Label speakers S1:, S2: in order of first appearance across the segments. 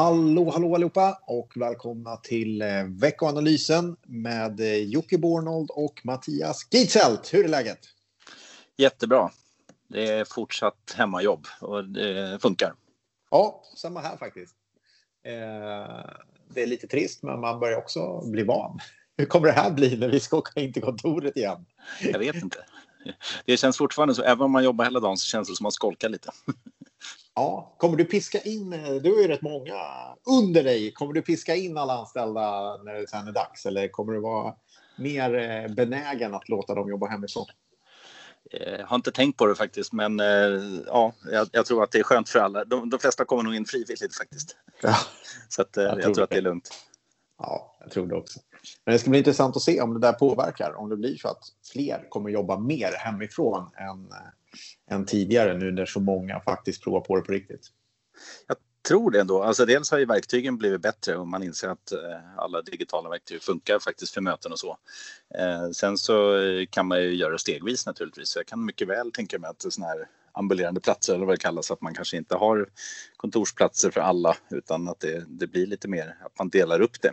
S1: Hallå, hallå allihopa och välkomna till eh, veckoanalysen med eh, Jocke Bornold och Mattias Gitzelt. Hur är läget?
S2: Jättebra. Det är fortsatt hemmajobb och det funkar.
S1: Ja, samma här faktiskt. Eh, det är lite trist, men man börjar också bli van. Hur kommer det här bli när vi ska åka in till kontoret igen?
S2: Jag vet inte. Det känns fortfarande så, även om man jobbar hela dagen så känns det som att man skolkar lite.
S1: Ja, kommer du piska in, du är ju rätt många under dig, kommer du piska in alla anställda när det sen är dags eller kommer du vara mer eh, benägen att låta dem jobba hemifrån?
S2: Jag eh, har inte tänkt på det faktiskt, men eh, ja, jag, jag tror att det är skönt för alla. De, de flesta kommer nog in frivilligt faktiskt. Ja, så att, jag, jag tror, tror att det är lugnt.
S1: Ja, jag tror det också. Men det ska bli intressant att se om det där påverkar, om det blir så att fler kommer jobba mer hemifrån än än tidigare nu när så många faktiskt provar på det på riktigt.
S2: Jag tror det ändå. Alltså dels har ju verktygen blivit bättre och man inser att eh, alla digitala verktyg funkar faktiskt för möten och så. Eh, sen så eh, kan man ju göra stegvis naturligtvis. Jag kan mycket väl tänka mig att sådana här ambulerande platser eller vad det kallas, att man kanske inte har kontorsplatser för alla utan att det, det blir lite mer att man delar upp det.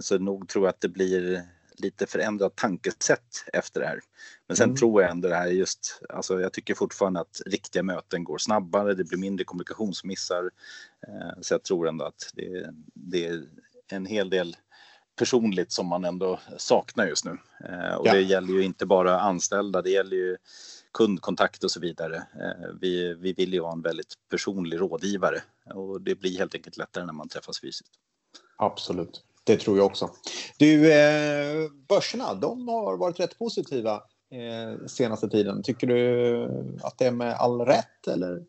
S2: Så nog tror jag att det blir lite förändrat tankesätt efter det här. Men sen mm. tror jag ändå det här är just, alltså jag tycker fortfarande att riktiga möten går snabbare, det blir mindre kommunikationsmissar. Eh, så jag tror ändå att det, det är en hel del personligt som man ändå saknar just nu. Eh, och ja. det gäller ju inte bara anställda, det gäller ju kundkontakt och så vidare. Eh, vi, vi vill ju vara en väldigt personlig rådgivare och det blir helt enkelt lättare när man träffas fysiskt.
S1: Absolut. Det tror jag också. Du, eh, börserna, de har varit rätt positiva eh, senaste tiden. Tycker du att det är med all rätt eller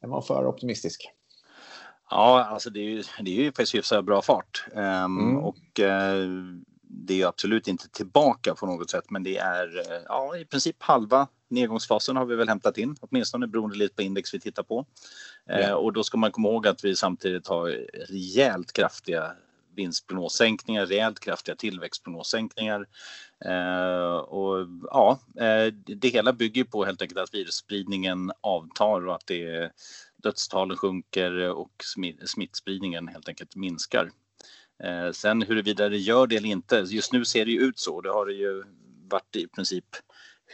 S1: är man för optimistisk?
S2: Ja, alltså det är ju, det är ju faktiskt hyfsat bra fart. Um, mm. Och uh, det är absolut inte tillbaka på något sätt, men det är uh, ja, i princip halva nedgångsfasen har vi väl hämtat in, åtminstone beroende lite på index vi tittar på. Ja. Uh, och då ska man komma ihåg att vi samtidigt har rejält kraftiga vinstprognossänkningar, rejält kraftiga tillväxtprognossänkningar. Eh, och ja, eh, det hela bygger på helt enkelt att virusspridningen avtar och att det dödstalen sjunker och smittspridningen helt enkelt minskar. Eh, sen huruvida det gör det eller inte, just nu ser det ju ut så. Det har det ju varit i princip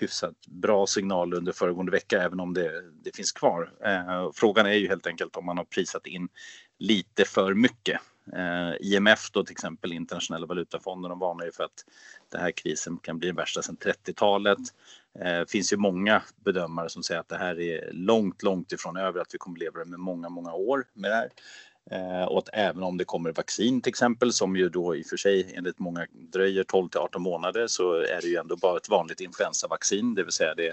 S2: hyfsat bra signal under föregående vecka, även om det, det finns kvar. Eh, frågan är ju helt enkelt om man har prisat in lite för mycket. Eh, IMF då till exempel, Internationella valutafonden, de varnar ju för att den här krisen kan bli den värsta sedan 30-talet. Det eh, finns ju många bedömare som säger att det här är långt, långt ifrån över, att vi kommer leva med många, många år med det här. Eh, och att även om det kommer vaccin till exempel, som ju då i och för sig enligt många dröjer 12 till 18 månader, så är det ju ändå bara ett vanligt influensavaccin, det vill säga det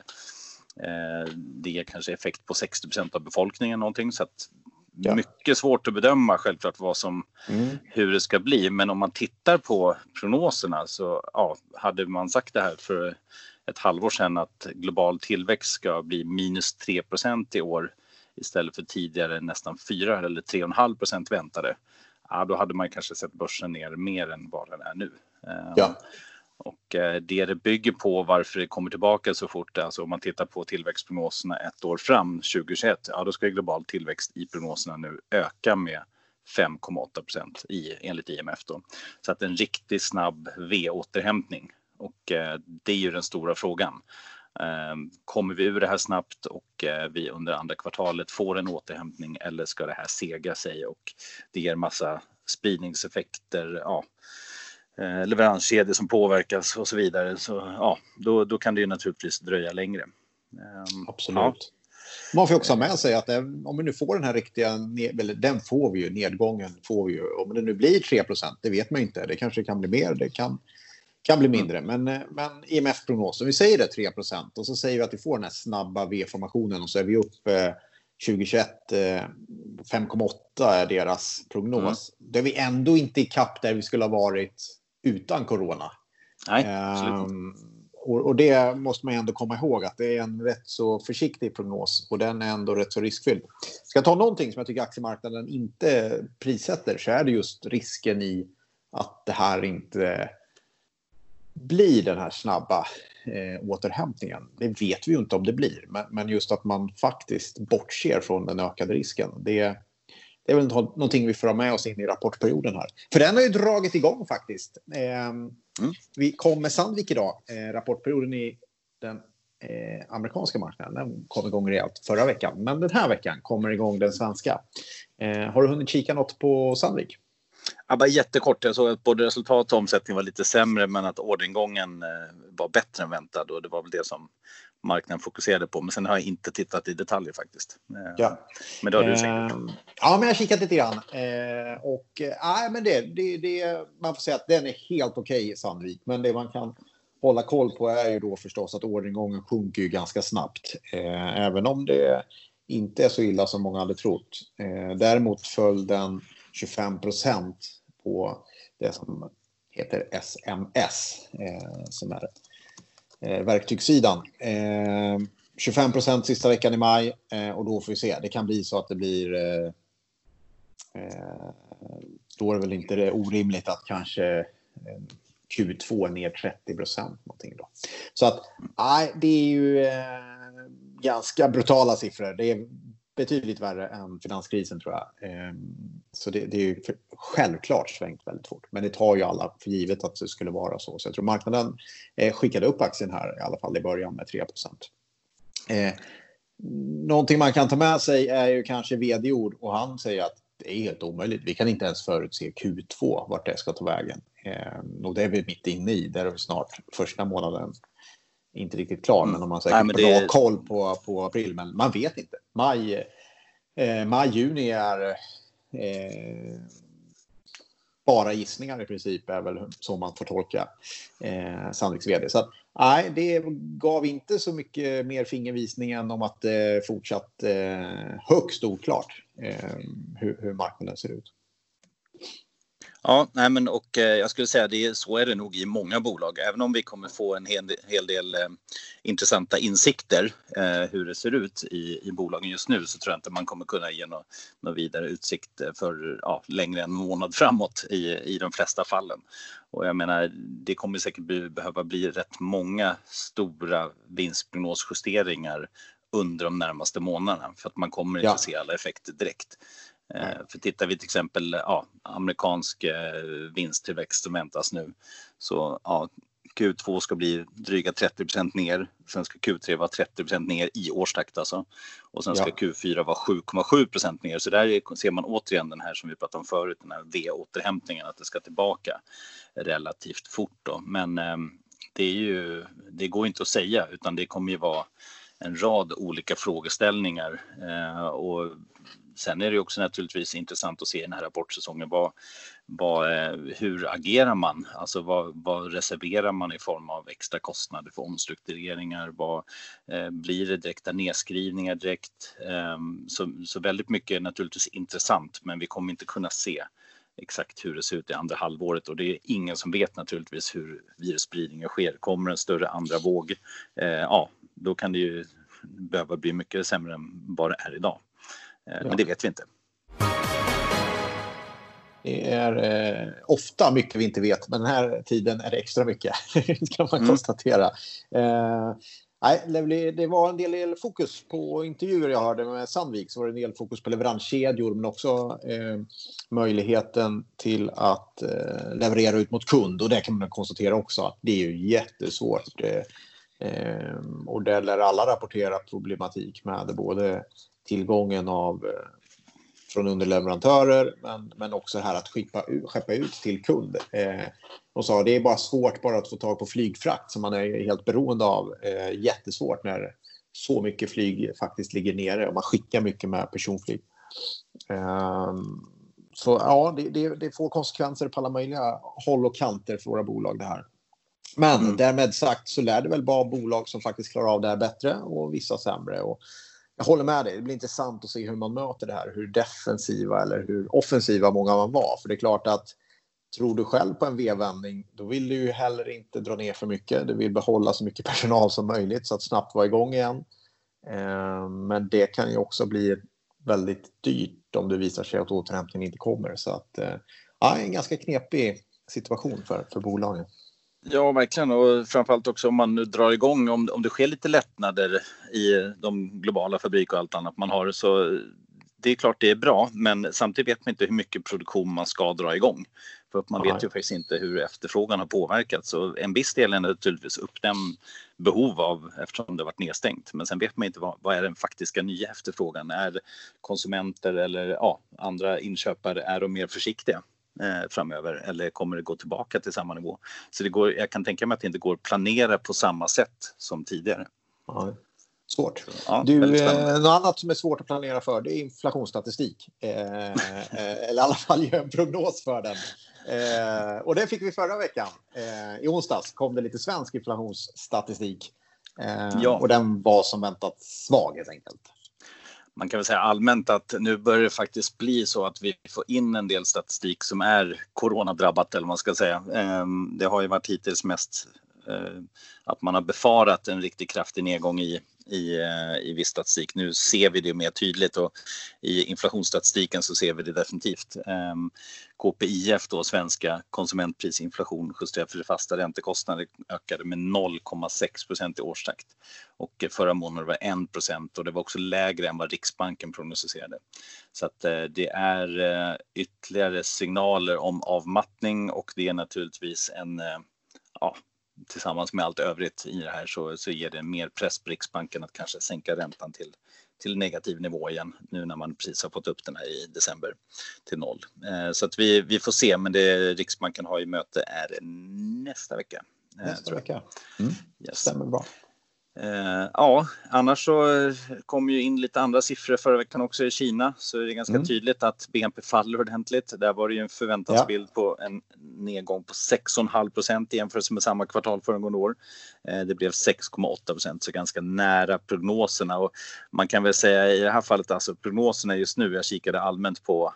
S2: eh, det ger kanske effekt på 60% av befolkningen någonting så att Ja. Mycket svårt att bedöma självklart vad som, mm. hur det ska bli. Men om man tittar på prognoserna så ja, hade man sagt det här för ett halvår sedan att global tillväxt ska bli minus 3% i år istället för tidigare nästan 4 eller 3,5 procent väntade. Ja, då hade man kanske sett börsen ner mer än vad den är nu. Ja. Och eh, det det bygger på varför det kommer tillbaka så fort, alltså om man tittar på tillväxtprognoserna ett år fram, 2021, ja då ska global tillväxt i prognoserna nu öka med 5,8 procent enligt IMF. Då. Så att en riktigt snabb V-återhämtning. Och eh, det är ju den stora frågan. Eh, kommer vi ur det här snabbt och eh, vi under andra kvartalet får en återhämtning eller ska det här sega sig och det ger massa spridningseffekter? Ja, eh, leveranskedjor som påverkas och så vidare. Så ja, då, då kan det ju naturligtvis dröja längre.
S1: Um, Absolut. Ja. Man får också ha med sig att om vi nu får den här riktiga, eller den får vi ju, nedgången får vi ju. Om det nu blir 3% det vet man inte. Det kanske kan bli mer, det kan, kan bli mindre. Mm. Men, men IMF-prognosen, vi säger det 3 och så säger vi att vi får den här snabba V-formationen och så är vi upp eh, 2021, eh, 5,8 är deras prognos. Mm. Det är vi ändå inte i kapp där vi skulle ha varit utan corona.
S2: Nej, um,
S1: och, och, det måste man ändå komma ihåg att det är en rätt så försiktig prognos och den är ändå rätt så riskfylld. Ska jag ta någonting som jag tycker aktiemarknaden inte prissätter så är det just risken i att det här inte blir den här snabba eh, återhämtningen. Det vet vi ju inte om det blir, men, men just att man faktiskt bortser från den ökade risken. Det, det är väl någonting vi får ha med oss in i rapportperioden här. För den har ju dragit igång faktiskt. Eh, mm. Vi kom med Sandvik idag. Eh, rapportperioden i den eh, amerikanska marknaden den kom igång rejält förra veckan. Men den här veckan kommer igång den svenska. Eh, har du hunnit kika något på Sandvik?
S2: Ja, bara jättekort. Jag såg att både resultat och omsättning var lite sämre men att orderingången eh, var bättre än väntat och det var väl det som marknaden fokuserade på. Men sen har jag inte tittat i detaljer faktiskt. Eh,
S1: ja.
S2: Men det har du säkert.
S1: Eh, ja, men jag har kikat lite grann. Eh, och äh, men det, det, det, man får säga att den är helt okej okay, Sandvik. Men det man kan hålla koll på är ju då förstås att orderingången sjunker ju ganska snabbt. Även om det inte är så illa som många hade trott. Däremot föll den 25 procent på det som heter SMS, som är eh, verktygssidan. Eh, 25 procent sista veckan i maj eh, och då får vi se. Det kan bli så att det blir... Eh, eh då är det väl inte det orimligt att kanske eh, Q2 ner 30 procent Så att nej, det är ju eh, ganska brutala siffror. Det är betydligt värre än finanskrisen tror jag. Ehm, så det, det är ju självklart svängt väldigt fort. Men det tar ju alla för givet att det skulle vara så. Så jag tror marknaden eh, skickade upp aktien här i alla fall i början med 3 eh, Någonting man kan ta med sig är ju kanske vd-ord och han säger att det är helt omöjligt. Vi kan inte ens förutse Q2 vart det ska ta vägen. Eh, och det är vi mitt inne i. Där är vi snart första månaden inte riktigt klar, mm. men de har säkert Nej, bra det... koll på, på april. Men man vet inte. Maj, eh, maj juni är eh, bara gissningar i princip, är väl så man får tolka eh, Sandviks vd. Så att, nej, det gav inte så mycket mer fingervisning än om att det eh, fortsatt eh, högst oklart eh, hur, hur marknaden ser ut.
S2: Ja, nej men och eh, jag skulle säga det så är det nog i många bolag. Även om vi kommer få en hel, hel del eh, intressanta insikter eh, hur det ser ut i, i bolagen just nu så tror jag inte man kommer kunna ge någon, någon vidare utsikt för ja, längre än en månad framåt i, i de flesta fallen. Och jag menar, det kommer säkert bli, behöva bli rätt många stora vinstprognosjusteringar under de närmaste månaderna för att man kommer inte ja. se alla effekter direkt. Mm. För tittar vi till exempel ja, amerikansk eh, vinsttillväxt som väntas nu så ja, Q2 ska bli dryga 30% ner. Sen ska Q3 vara 30% ner i årstakt alltså. Och sen ska ja. Q4 vara 7,7% ner. Så där ser man återigen den här som vi pratade om förut, den här V-återhämtningen, att det ska tillbaka relativt fort då. Men eh, det är ju, det går inte att säga utan det kommer ju vara en rad olika frågeställningar eh, och Sen är det också naturligtvis intressant att se i den här rapportsäsongen vad, vad, eh, hur agerar man? Alltså vad, vad, reserverar man i form av extra kostnader för omstruktureringar? Vad eh, blir det direkta nedskrivningar direkt? Eh, så, så väldigt mycket är naturligtvis intressant, men vi kommer inte kunna se exakt hur det ser ut i andra halvåret och det är ingen som vet naturligtvis hur virusspridningen sker. Kommer en större andra våg, eh, ja, då kan det ju behöva bli mycket sämre än vad det är idag. Eh, men det vet vi inte.
S1: Det är eh, ofta mycket vi inte vet, men den här tiden är det extra mycket. kan man mm. konstatera. Eh, nej, det var en del fokus på intervjuer jag hörde med Sandvik. Så var det en del fokus på leveranskedjor, men också eh, möjligheten till att eh, leverera ut mot kund. Och det kan man konstatera också att det är ju jättesvårt. Eh och där lär alla rapportera problematik med både tillgången av eh, från underleverantörer, men, men också här att skippa, skeppa ut till kund. Eh, de sa det är bara svårt bara att få tag på flygfrakt som man är helt beroende av. Eh, jättesvårt när så mycket flyg faktiskt ligger nere och man skickar mycket med personflyg. Eh, så ja, det, det, det, får konsekvenser på alla möjliga håll och kanter för våra bolag det här. Men mm. därmed sagt så lär det väl vara bolag som faktiskt klarar av det här bättre och vissa sämre. Och jag håller med dig. Det blir intressant att se hur man möter det här. Hur defensiva eller hur offensiva många man var. För det är klart att tror du själv på en V-vändning, då vill du ju heller inte dra ner för mycket. Du vill behålla så mycket personal som möjligt så att snabbt vara igång igen. Eh, men det kan ju också bli väldigt dyrt om det visar sig att återhämtningen inte kommer. Så att, eh, ja, en ganska knepig situation för, för bolagen.
S2: Ja, verkligen. Och framförallt också om man nu drar igång, om, om det sker lite lättnader i de globala fabriker och allt annat man har så det är klart det är bra, men samtidigt vet man inte hur mycket produktion man ska dra igång. För man vet ju faktiskt inte hur efterfrågan har påverkats. Så en viss del är naturligtvis uppdämd behov av eftersom det varit nedstängt. Men sen vet man inte vad, vad är den faktiska nya efterfrågan? Är konsumenter eller ja, andra inköpare, är de mer försiktiga? Eh, framöver eller kommer det gå tillbaka till samma nivå? Så det går, jag kan tänka mig att det inte går att planera på samma sätt som tidigare.
S1: Ja. Svårt. Ja, du, eh, något annat som är svårt att planera för det är inflationsstatistik. Eh, eh, eller i alla fall göra en prognos för den. Eh, och det fick vi förra veckan. Eh, I onsdags kom det lite svensk inflationsstatistik. Eh, ja. Och den var som väntat svag helt enkelt.
S2: Man kan väl säga allmänt att nu börjar det faktiskt bli så att vi får in en del statistik som är coronadrabbat eller vad man ska säga. Ehm, det har ju varit hittills mest Eh, att man har befarat en riktigt kraftig nedgång i i, eh, i viss statistik. Nu ser vi det mer tydligt och i inflationsstatistiken så ser vi det definitivt. Ehm, KPIF då, svenska konsumentprisinflation justerat för det fasta räntekostnader ökade med 0,6 procent i årstakt och förra månaden var 1 procent och det var också lägre än vad Riksbanken prognostiserade. Så att eh, det är ytterligare signaler om avmattning och det är naturligtvis en ja, tillsammans med allt övrigt i det här så, så ger det mer press på Riksbanken att kanske sänka räntan till, till negativ nivå igen nu när man precis har fått upp den här i december till noll. Eh, så att vi, vi får se, men det Riksbanken har i möte är nästa vecka.
S1: Eh, nästa vecka. Mm. Yes. Stämmer bra.
S2: Eh, ja, annars så eh, kom ju in lite andra siffror förra veckan också i Kina så är det ganska mm. tydligt att BNP faller ordentligt. Där var det ju en förväntansbild ja. på en nedgång på 6,5 procent i jämförelse med samma kvartal föregående år. Eh, det blev 6,8 procent så ganska nära prognoserna och man kan väl säga i det här fallet alltså prognoserna just nu. Jag kikade allmänt på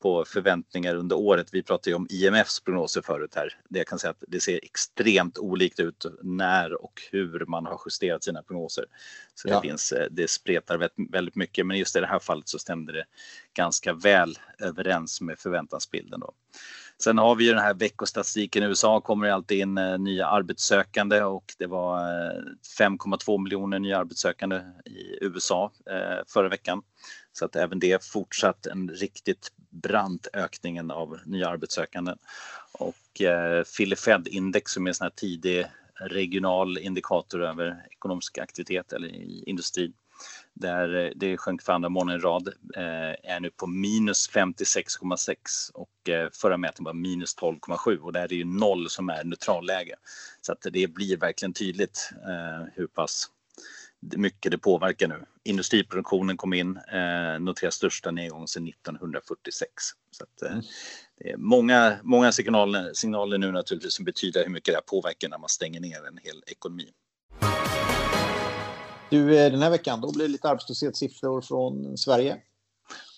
S2: på förväntningar under året. Vi pratade ju om IMFs prognoser förut här. Det kan säga att det ser extremt olikt ut när och hur man har justerat sina prognoser. Så ja. det, finns, eh, det spretar väldigt mycket, men just i det här fallet så stämde det ganska väl överens med förväntansbilden. Då. Sen har vi ju den här veckostatistiken i USA kommer det alltid in eh, nya arbetssökande och det var 5,2 eh, miljoner nya arbetssökande i USA förra veckan. Så att även det fortsatt en riktigt brant ökningen av nya arbetssökande. Och eh, Fed-index som är en sån här tidig regional indikator över ekonomisk aktivitet eller i industrin. Där eh, det sjönk för andra månaden i rad, eh, är nu på minus 56,6 och eh, förra mätningen var minus 12,7 och där är det ju noll som är neutralläge. Så att det blir verkligen tydligt eh, hur pass mycket det påverkar nu. Industriproduktionen kom in, eh, noterar största nedgång sedan 1946. Så att, eh, mm. det är många, många signaler, signaler nu naturligtvis som betyder hur mycket det påverkar när man stänger ner en hel ekonomi.
S1: Du, eh, den här veckan då blir det lite arbetslöshetssiffror från Sverige.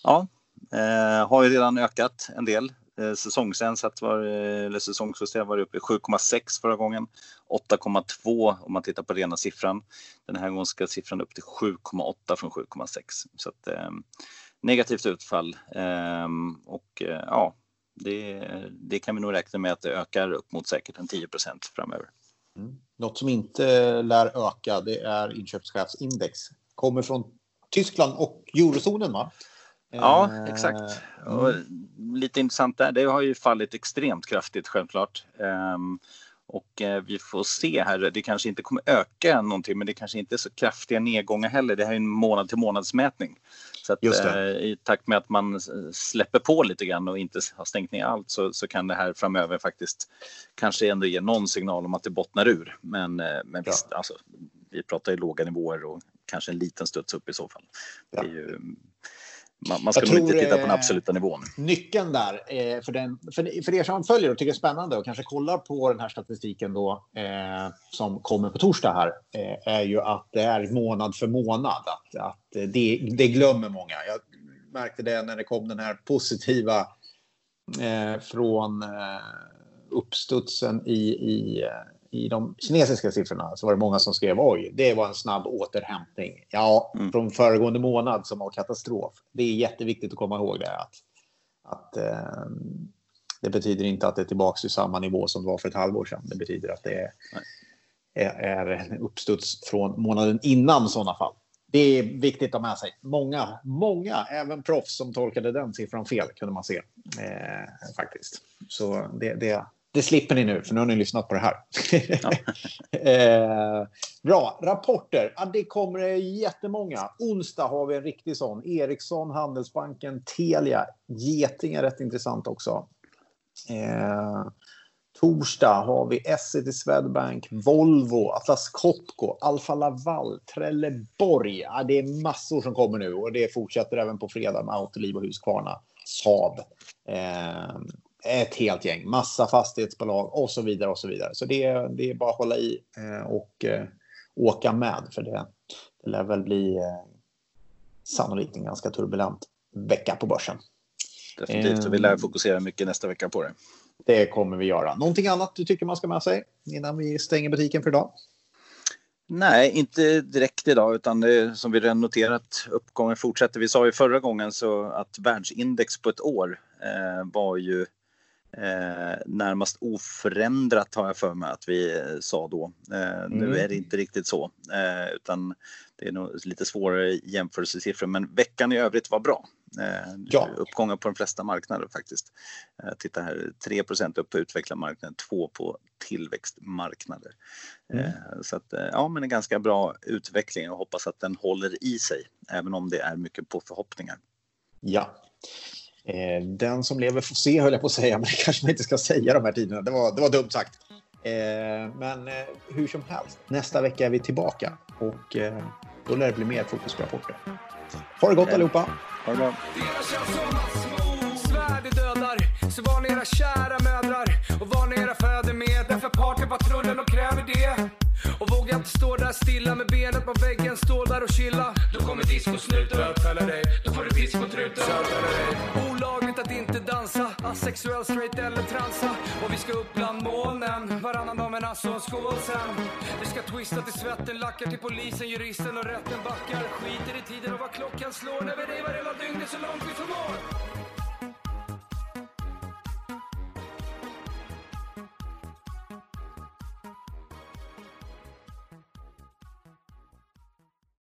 S2: Ja, eh, har ju redan ökat en del. Eh, säsongsensatt var, eller säsongsjusterat var det uppe i 7,6 förra gången. 8,2 om man tittar på rena siffran. Den här gången ska siffran upp till 7,8 från 7,6. Så att, eh, negativt utfall. Eh, och eh, ja, det, det, kan vi nog räkna med att det ökar upp mot säkert en 10% framöver.
S1: Mm. Något som inte lär öka det är inköpschefsindex. Kommer från Tyskland och eurozonen va?
S2: Ja, eh, exakt. Mm. lite intressant där, det har ju fallit extremt kraftigt självklart. Um, och eh, vi får se här, det kanske inte kommer öka någonting men det kanske inte är så kraftiga nedgångar heller. Det här är en månad till månadsmätning. Så att, eh, i takt med att man släpper på lite grann och inte har stängt ner allt så, så kan det här framöver faktiskt kanske ändå ge någon signal om att det bottnar ur. Men, eh, men visst, ja. alltså, vi pratar ju låga nivåer och kanske en liten studs upp i så fall. Ja. Det är ju, man, man ska nog inte titta på den eh, absoluta nivån.
S1: Nyckeln där, eh, för, den, för, för er som följer och tycker det är spännande och kanske kollar på den här statistiken då, eh, som kommer på torsdag här, eh, är ju att det är månad för månad. Att, att det, det glömmer många. Jag märkte det när det kom den här positiva eh, från eh, uppstudsen i, i i de kinesiska siffrorna så var det många som skrev oj, det var en snabb återhämtning. Ja, mm. från föregående månad som var katastrof. Det är jätteviktigt att komma ihåg det. Att, att eh, det betyder inte att det är tillbaka till samma nivå som det var för ett halvår sedan. Det betyder att det är, är, är en uppstuds från månaden innan sådana fall. det är viktigt att ha med sig. Många, många, även proffs som tolkade den siffran fel kunde man se. Eh, faktiskt. Så det, det, det slipper ni nu, för nu har ni lyssnat på det här. Ja. eh, bra, rapporter. Ja, det kommer jättemånga. Onsdag har vi en riktig sån. Ericsson, Handelsbanken, Telia, Getinge rätt intressant också. Eh, torsdag har vi Essity Swedbank, Volvo, Atlas Copco, Alfa Laval, Trelleborg. Ja, det är massor som kommer nu och det fortsätter även på fredag med Autoliv och Husqvarna, Saab. Eh, ett helt gäng, massa fastighetsbolag och så vidare och så vidare. Så det, det är bara att hålla i eh, och eh, åka med för det, det lär väl bli eh, sannolikt en ganska turbulent vecka på börsen.
S2: Definitivt, och vi lär fokusera mycket nästa vecka på det.
S1: Det kommer vi göra. Någonting annat du tycker man ska med sig innan vi stänger butiken för idag?
S2: Nej, inte direkt idag, utan det, som vi redan noterat, uppgången fortsätter. Vi sa ju förra gången så att världsindex på ett år eh, var ju eh, närmast oförändrat har jag för mig att vi eh, sa då. Eh, mm. Nu är det inte riktigt så, eh, utan det är nog lite svårare jämförelsesiffror. Men veckan i övrigt var bra. Eh, ja. Uppgångar på de flesta marknader faktiskt. Titta här, 3% upp på utvecklad marknad, 2 på tillväxtmarknader. Mm. Så att, ja, men en ganska bra utveckling och hoppas att den håller i sig, även om det är mycket på förhoppningar.
S1: Ja, Eh, den som lever får se, höll jag på att säga, men det kanske man inte ska säga de här tiderna. Det var, det var dumt sagt. Eh, men eh, hur som helst, nästa vecka är vi tillbaka och eh, då lär det bli mer fokusrapporter. Ha det gott allihopa!
S2: Ha det bra! Så var ni era kära mödrar och var ni era fäder med Därför partypatrullen och kräver det Vågar inte stå där stilla med benet på väggen Stå där och chilla Då kommer discosnuten Bötfälla dig. Då får du pisk på truten Olagligt att inte dansa Asexuell, straight eller transa. Och vi ska upp bland molnen Varannan dag men alltså skål sen. Vi ska twista till svetten Lackar till polisen, juristen och rätten backar. Skiter i tiden och vad klockan slår. När vi revar hela dygnet så långt vi förmår